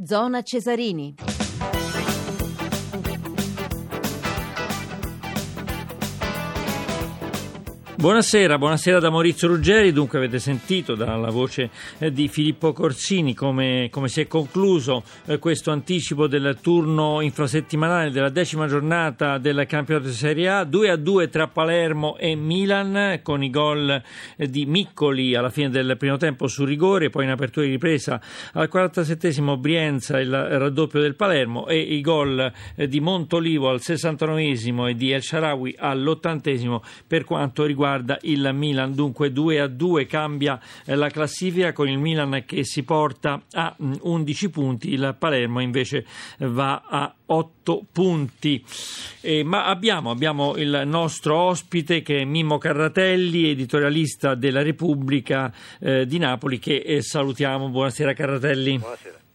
Zona Cesarini. Buonasera, buonasera da Maurizio Ruggeri. Dunque avete sentito dalla voce eh, di Filippo Corsini come, come si è concluso eh, questo anticipo del turno infrasettimanale della decima giornata del campionato di Serie A, 2 a 2 tra Palermo e Milan con i gol eh, di Miccoli alla fine del primo tempo su rigore, poi in apertura di ripresa al 47 Brienza il raddoppio del Palermo e i gol di Montolivo al 69 e di El Sharawi all'80 per quanto riguarda riguarda il Milan. Dunque 2 a 2 cambia eh, la classifica con il Milan che si porta a 11 mm, punti, il Palermo invece va a 8 punti. Eh, ma abbiamo, abbiamo, il nostro ospite che è Mimmo Carratelli, editorialista della Repubblica eh, di Napoli, che eh, salutiamo. Buonasera Carratelli. Buonasera.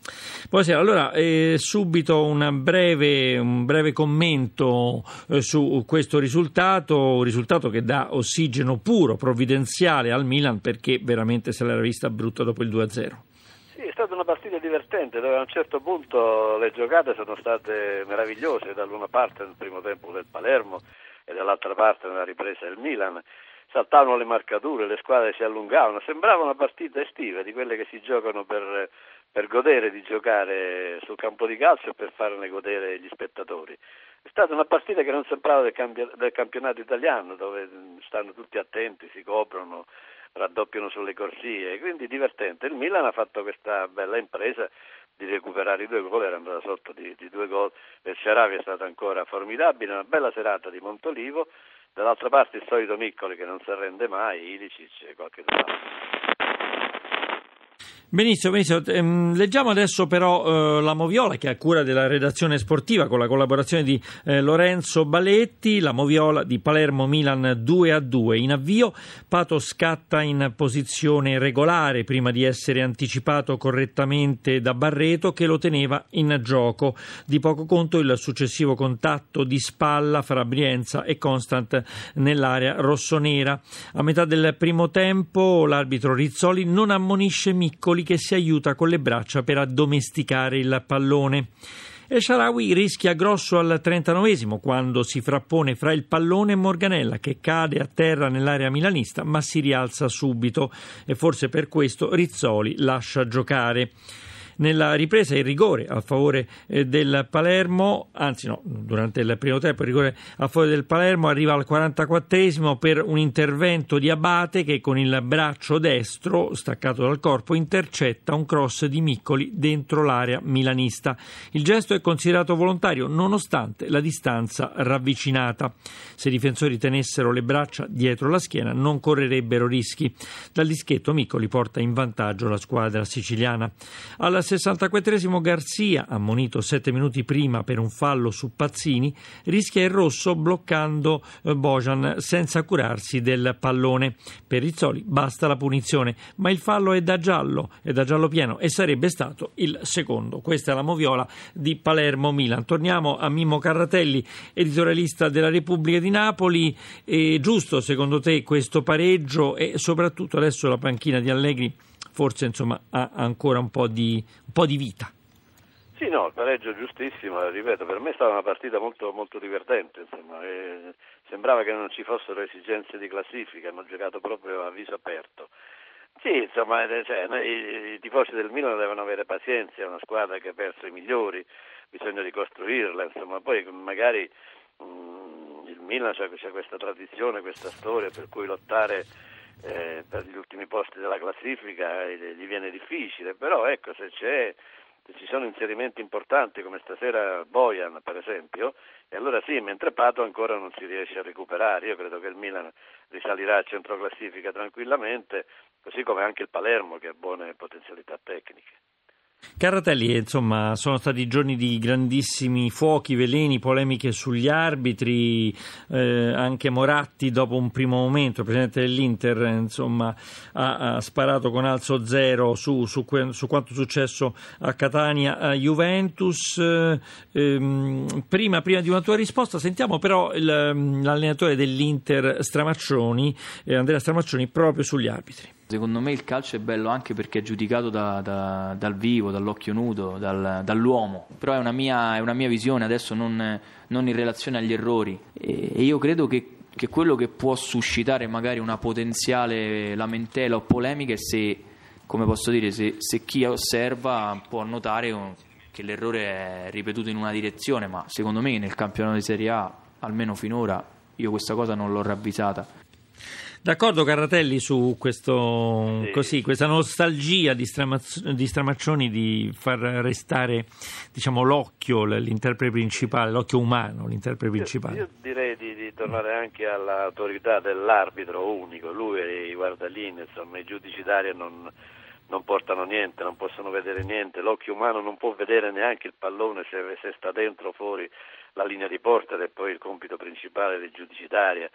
Buonasera, allora eh, subito breve, un breve commento eh, su questo risultato, un risultato che dà ossigeno puro, provvidenziale al Milan perché veramente se l'era vista brutta dopo il 2-0. Sì, è stata una partita divertente dove a un certo punto le giocate sono state meravigliose, dall'una parte nel primo tempo del Palermo e dall'altra parte nella ripresa del Milan saltavano le marcature, le squadre si allungavano, sembrava una partita estiva di quelle che si giocano per per godere di giocare sul campo di calcio e per farne godere gli spettatori. È stata una partita che non sembrava del, campi- del campionato italiano, dove stanno tutti attenti, si coprono, raddoppiano sulle corsie, quindi divertente. Il Milan ha fatto questa bella impresa di recuperare i due gol, era andata sotto di, di due gol, il Sharavi è stata ancora formidabile, una bella serata di Montolivo, dall'altra parte il solito Miccoli che non si arrende mai, Ilicic e qualche altro. Benissimo, benissimo. Ehm, leggiamo adesso però eh, la Moviola che è a cura della redazione sportiva con la collaborazione di eh, Lorenzo Baletti, la Moviola di Palermo Milan 2 a 2. In avvio Pato scatta in posizione regolare prima di essere anticipato correttamente da Barreto che lo teneva in gioco. Di poco conto il successivo contatto di spalla fra Brienza e Constant nell'area rossonera. A metà del primo tempo l'arbitro Rizzoli non ammonisce Miccoli che si aiuta con le braccia per addomesticare il pallone. El Sharawi rischia grosso al 39 quando si frappone fra il pallone e Morganella che cade a terra nell'area milanista ma si rialza subito e forse per questo Rizzoli lascia giocare. Nella ripresa il rigore a favore eh, del Palermo, anzi no, durante il primo tempo il rigore a favore del Palermo arriva al 44 per un intervento di Abate che con il braccio destro staccato dal corpo intercetta un cross di Miccoli dentro l'area milanista. Il gesto è considerato volontario nonostante la distanza ravvicinata. Se i difensori tenessero le braccia dietro la schiena non correrebbero rischi. Dal dischetto Miccoli porta in vantaggio la squadra siciliana. Alla 64esimo Garzia, ammonito sette minuti prima per un fallo su Pazzini, rischia il rosso bloccando eh, Bojan senza curarsi del pallone. Per Rizzoli basta la punizione, ma il fallo è da giallo, è da giallo pieno e sarebbe stato il secondo. Questa è la moviola di Palermo-Milan. Torniamo a Mimmo Carratelli, editorialista della Repubblica di Napoli. È giusto secondo te questo pareggio e soprattutto adesso la panchina di Allegri forse insomma, ha ancora un po' di, un po' di vita. Sì, no, il pareggio giustissimo, ripeto, per me è stata una partita molto, molto divertente, sembrava che non ci fossero esigenze di classifica, hanno giocato proprio a viso aperto. Sì, insomma, eh, cioè, i, i, tifosi del Milan devono avere pazienza, è una squadra che ha perso i migliori, bisogna ricostruirla, insomma, poi magari mh, mm, il Milan c'è, c'è questa tradizione, questa storia per cui lottare eh, per gli ultimi posti della classifica eh, gli viene difficile, però ecco se, se ci sono inserimenti importanti come stasera Bojan per esempio, e allora sì, mentre Pato ancora non si riesce a recuperare, io credo che il Milan risalirà a centro classifica tranquillamente, così come anche il Palermo che ha buone potenzialità tecniche. Carratelli, insomma, sono stati giorni di grandissimi fuochi, veleni, polemiche sugli arbitri, eh, anche Moratti dopo un primo momento, il presidente dell'Inter, insomma, ha, ha sparato con alzo zero su, su, su, quanto successo a Catania a Juventus. Eh, prima, prima, di una tua risposta sentiamo però il, l'allenatore dell'Inter Stramaccioni, eh, Andrea Stramaccioni, proprio sugli arbitri. Secondo me il calcio è bello anche perché è giudicato da, da, dal vivo, dall'occhio nudo, dal, dall'uomo, però è una mia, è una mia visione adesso non, non, in relazione agli errori e, e io credo che, che, quello che può suscitare magari una potenziale lamentela o polemica è se, come posso dire, se, se chi osserva può notare che l'errore è ripetuto in una direzione, ma secondo me nel campionato di Serie A, almeno finora, io questa cosa non l'ho ravvisata. D'accordo Carratelli su questo, sì. così, questa nostalgia di, Stramazz- di, Stramaccioni di far restare diciamo, l'occhio, l'interprete principale, l'occhio umano, l'interprete principale. Io, io direi di, di, tornare anche all'autorità dell'arbitro unico, lui e i guardalini, insomma i giudici d'aria non, non portano niente, non possono vedere niente, l'occhio umano non può vedere neanche il pallone se, se sta dentro o fuori la linea di porta ed è poi il compito principale dei giudici d'aria.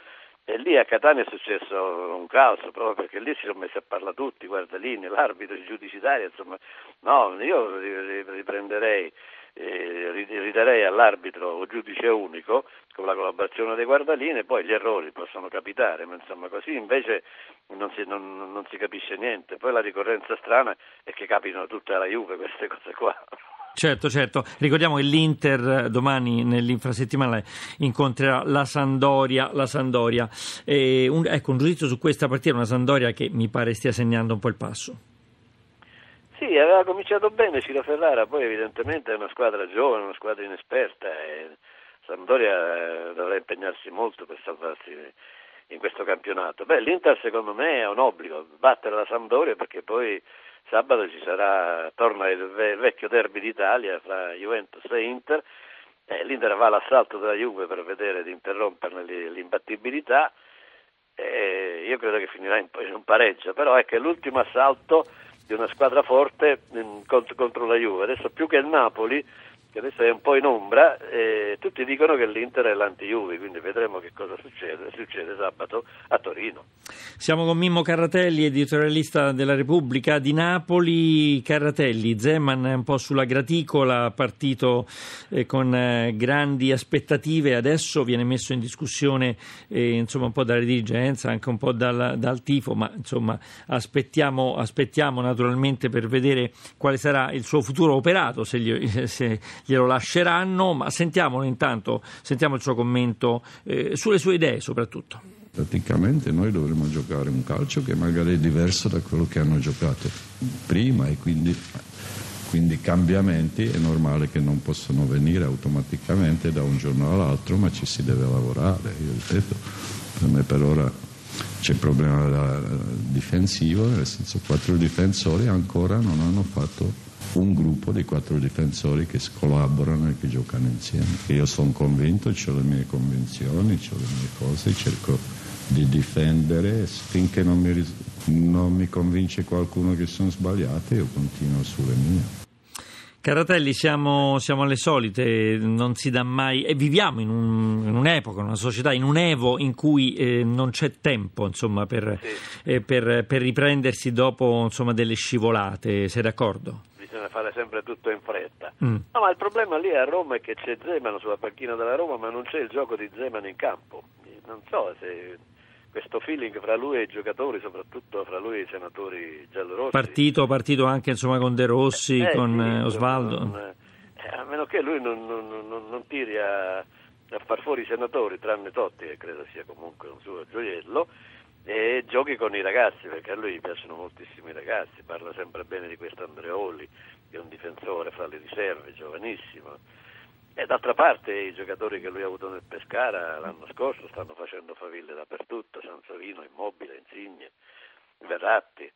E lì a Catania è successo un caos, proprio perché lì si sono messi a parlare tutti, guarda lì, l'arbitro, il giudiciario, insomma, no, io riprenderei, eh, all'arbitro o giudice unico con la collaborazione dei guardalini e poi gli errori possono capitare, ma insomma così invece non si, non, non si capisce niente. Poi la ricorrenza strana è che capitano tutte alla Juve queste cose qua. Certo, certo. Ricordiamo che l'Inter eh, domani nell'infrasettimanale incontrerà la Sandoria. La Sandoria. Un, ecco, un giudizio su questa partita, una Sandoria che mi pare stia segnando un po' il passo. Sì, aveva cominciato bene Ciro Ferrara, poi evidentemente è una squadra giovane, una squadra inesperta e Sandoria eh, dovrà impegnarsi molto per salvarsi in questo campionato. Beh, l'Inter secondo me è un obbligo, battere la Sandoria perché poi sabato ci sarà, torna il vecchio derby d'Italia fra Juventus e Inter, eh, l'Inter va all'assalto della Juve per vedere di interromperne l'imbattibilità, eh, io credo che finirà in, in un pareggio, però che è l'ultimo assalto di una squadra forte in, contro, contro la Juve, adesso più che il Napoli che adesso è un po' in ombra, eh, tutti dicono che l'Inter è l'anti-Juve, quindi vedremo che cosa succede, succede sabato a Torino. Siamo con Mimmo Carratelli, editorialista della Repubblica di Napoli. Carratelli, Zeman è un po' sulla graticola, partito eh, con eh, grandi aspettative, adesso viene messo in discussione eh, insomma, un po' dalla dirigenza, anche un po' dal, dal tifo, ma insomma, aspettiamo, aspettiamo, naturalmente per vedere quale sarà il suo futuro operato, se, gli, se glielo lasceranno, ma sentiamolo intanto, sentiamo il suo commento eh, sulle sue idee soprattutto. Praticamente noi dovremmo giocare un calcio che magari è diverso da quello che hanno giocato prima e quindi, quindi cambiamenti è normale che non possano venire automaticamente da un giorno all'altro, ma ci si deve lavorare. Io ripeto, per me per ora c'è il problema difensivo, nel senso quattro difensori ancora non hanno fatto un gruppo di quattro difensori che collaborano e che giocano insieme. Io sono convinto, ho le mie convinzioni, ho le mie cose, cerco di difendere finché non mi, non mi convince qualcuno che sono sbagliate, io continuo sulle mie. Caratelli, siamo, siamo, alle solite, non si dà mai. E viviamo in, un, in, un'epoca, in una società, in un evo in cui eh, non c'è tempo insomma, per, eh, per, per, riprendersi dopo insomma, delle scivolate. Sei d'accordo? Bisogna fare sempre tutto in fretta. Mm. No, ma il problema lì a Roma è che c'è Zeman sulla panchina della Roma, ma non c'è il gioco di Zeman in campo. Non so se questo feeling fra lui e i giocatori, soprattutto fra lui e i senatori giallorossi. Partito, partito anche insomma, con De Rossi, eh, con sì, Osvaldo. Non, eh, a meno che lui non, non, non tiri a, a, far fuori i senatori, tranne Totti, che credo sia comunque un suo gioiello e giochi con i ragazzi perché a lui piacciono moltissimo i ragazzi, parla sempre bene di questo Andreoli, che è un difensore fra le riserve, giovanissimo. E d'altra parte i giocatori che lui ha avuto nel Pescara l'anno scorso stanno facendo faville dappertutto, Sansovino, Immobile, Insigne, Verratti.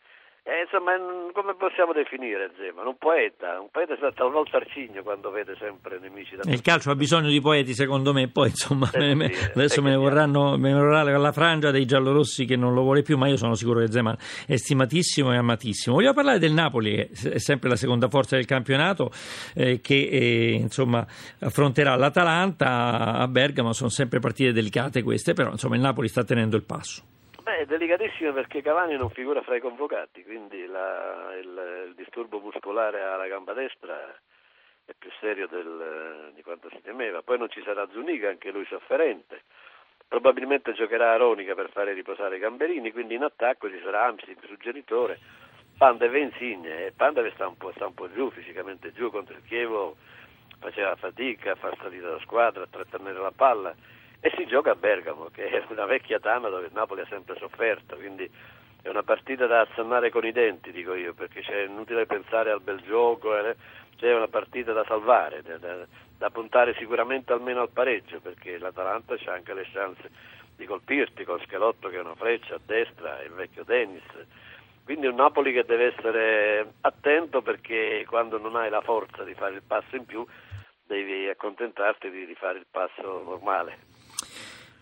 E insomma, come possiamo definire Zeman? Un poeta, un poeta sta talvolta arcigno quando vede sempre nemici da Il calcio ha bisogno di poeti, secondo me, poi insomma, me, me, adesso me ne vorranno, me ne vorrà la frangia dei giallorossi che non lo vuole più, ma io sono sicuro che Zeman è stimatissimo e amatissimo. Voglio parlare del Napoli, che è sempre la seconda forza del campionato, eh, che eh, insomma affronterà l'Atalanta a Bergamo, sono sempre partite delicate queste, però insomma il Napoli sta tenendo il passo. Beh, è delicatissimo perché Cavani non figura fra i convocati, quindi la, il, il, disturbo muscolare alla gamba destra è più serio del, di quanto si temeva. Poi non ci sarà Zuniga, anche lui sofferente. probabilmente giocherà Aronica per fare riposare Gamberini, quindi in attacco ci sarà Amsi, suggeritore, Pandev e Insigne, e Pandev sta un, po', sta un po' giù, fisicamente giù contro il Chievo, faceva fatica a far salire la squadra, a trattenere la palla e si gioca a Bergamo, che è una vecchia tana dove il Napoli ha sempre sofferto, quindi è una partita da assannare con i denti, dico io, perché c'è inutile pensare al bel gioco, eh, c'è una partita da salvare, da, da, da, puntare sicuramente almeno al pareggio, perché l'Atalanta c'ha anche le chance di colpirti con Schelotto che è una freccia a destra e il vecchio Dennis. Quindi un Napoli che deve essere attento perché quando non hai la forza di fare il passo in più devi accontentarti di rifare il passo normale.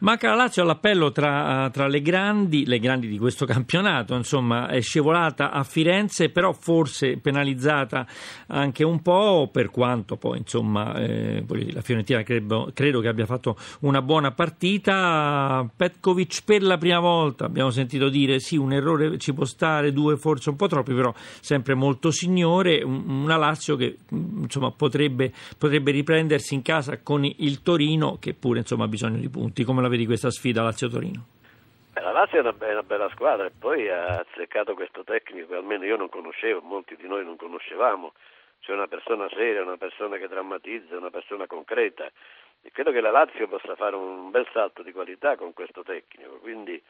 Manca la Lazio all'appello tra, tra, le grandi, le grandi di questo campionato, insomma è scivolata a Firenze, però forse penalizzata anche un po', per quanto poi insomma eh, la Fiorentina credo, credo, che abbia fatto una buona partita. Petkovic per la prima volta abbiamo sentito dire sì, un errore ci può stare, due forse un po' troppi, però sempre molto signore, una Lazio che insomma potrebbe, potrebbe riprendersi in casa con il Torino che pure insomma ha bisogno di punti. Come la vedi questa sfida Lazio-Torino? la Lazio è una, è una, bella squadra e poi ha azzeccato questo tecnico che almeno io non conoscevo, molti di noi non conoscevamo. C'è una persona seria, una persona che drammatizza, una persona concreta. E credo che la Lazio possa fare un bel salto di qualità con questo tecnico. Quindi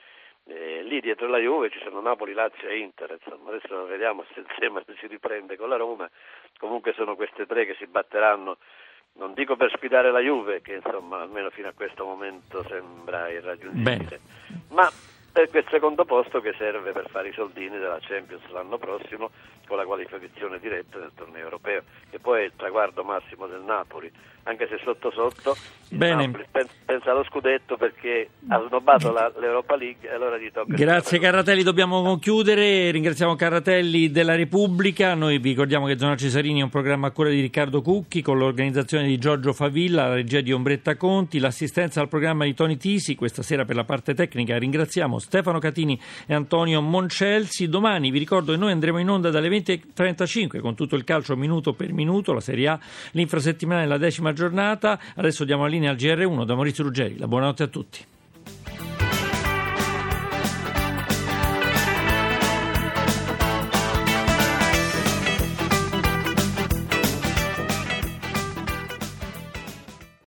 eh, lì dietro la Juve ci sono Napoli, Lazio e Inter. Insomma, adesso vediamo se insieme si riprende con la Roma. Comunque sono queste tre che si batteranno non dico per sfidare la Juve, che insomma almeno fino a questo momento sembra irraggiungibile, Bene. ma per quel secondo posto che serve per fare i soldini della Champions l'anno prossimo con la qualificazione diretta del torneo europeo, che poi è il traguardo massimo del Napoli, anche se sotto sotto Napoli pensa allo scudetto perché ha snobbato la, l'Europa League e allora gli tocca... Grazie Carratelli, dobbiamo concludere, ringraziamo Carratelli della Repubblica, noi vi ricordiamo che Zona Cesarini è un programma a cura di Riccardo Cucchi con l'organizzazione di Giorgio Favilla, la regia di Ombretta Conti, l'assistenza al programma di Toni Tisi, questa sera per la parte tecnica ringraziamo Stefano Catini e Antonio Moncelsi, domani vi ricordo che noi andremo in onda dalle 20 20.35 con tutto il calcio minuto per minuto, la Serie A, l'infrasettimanale la decima giornata. Adesso diamo la linea al GR1 da Maurizio Ruggeri. La buonanotte a tutti.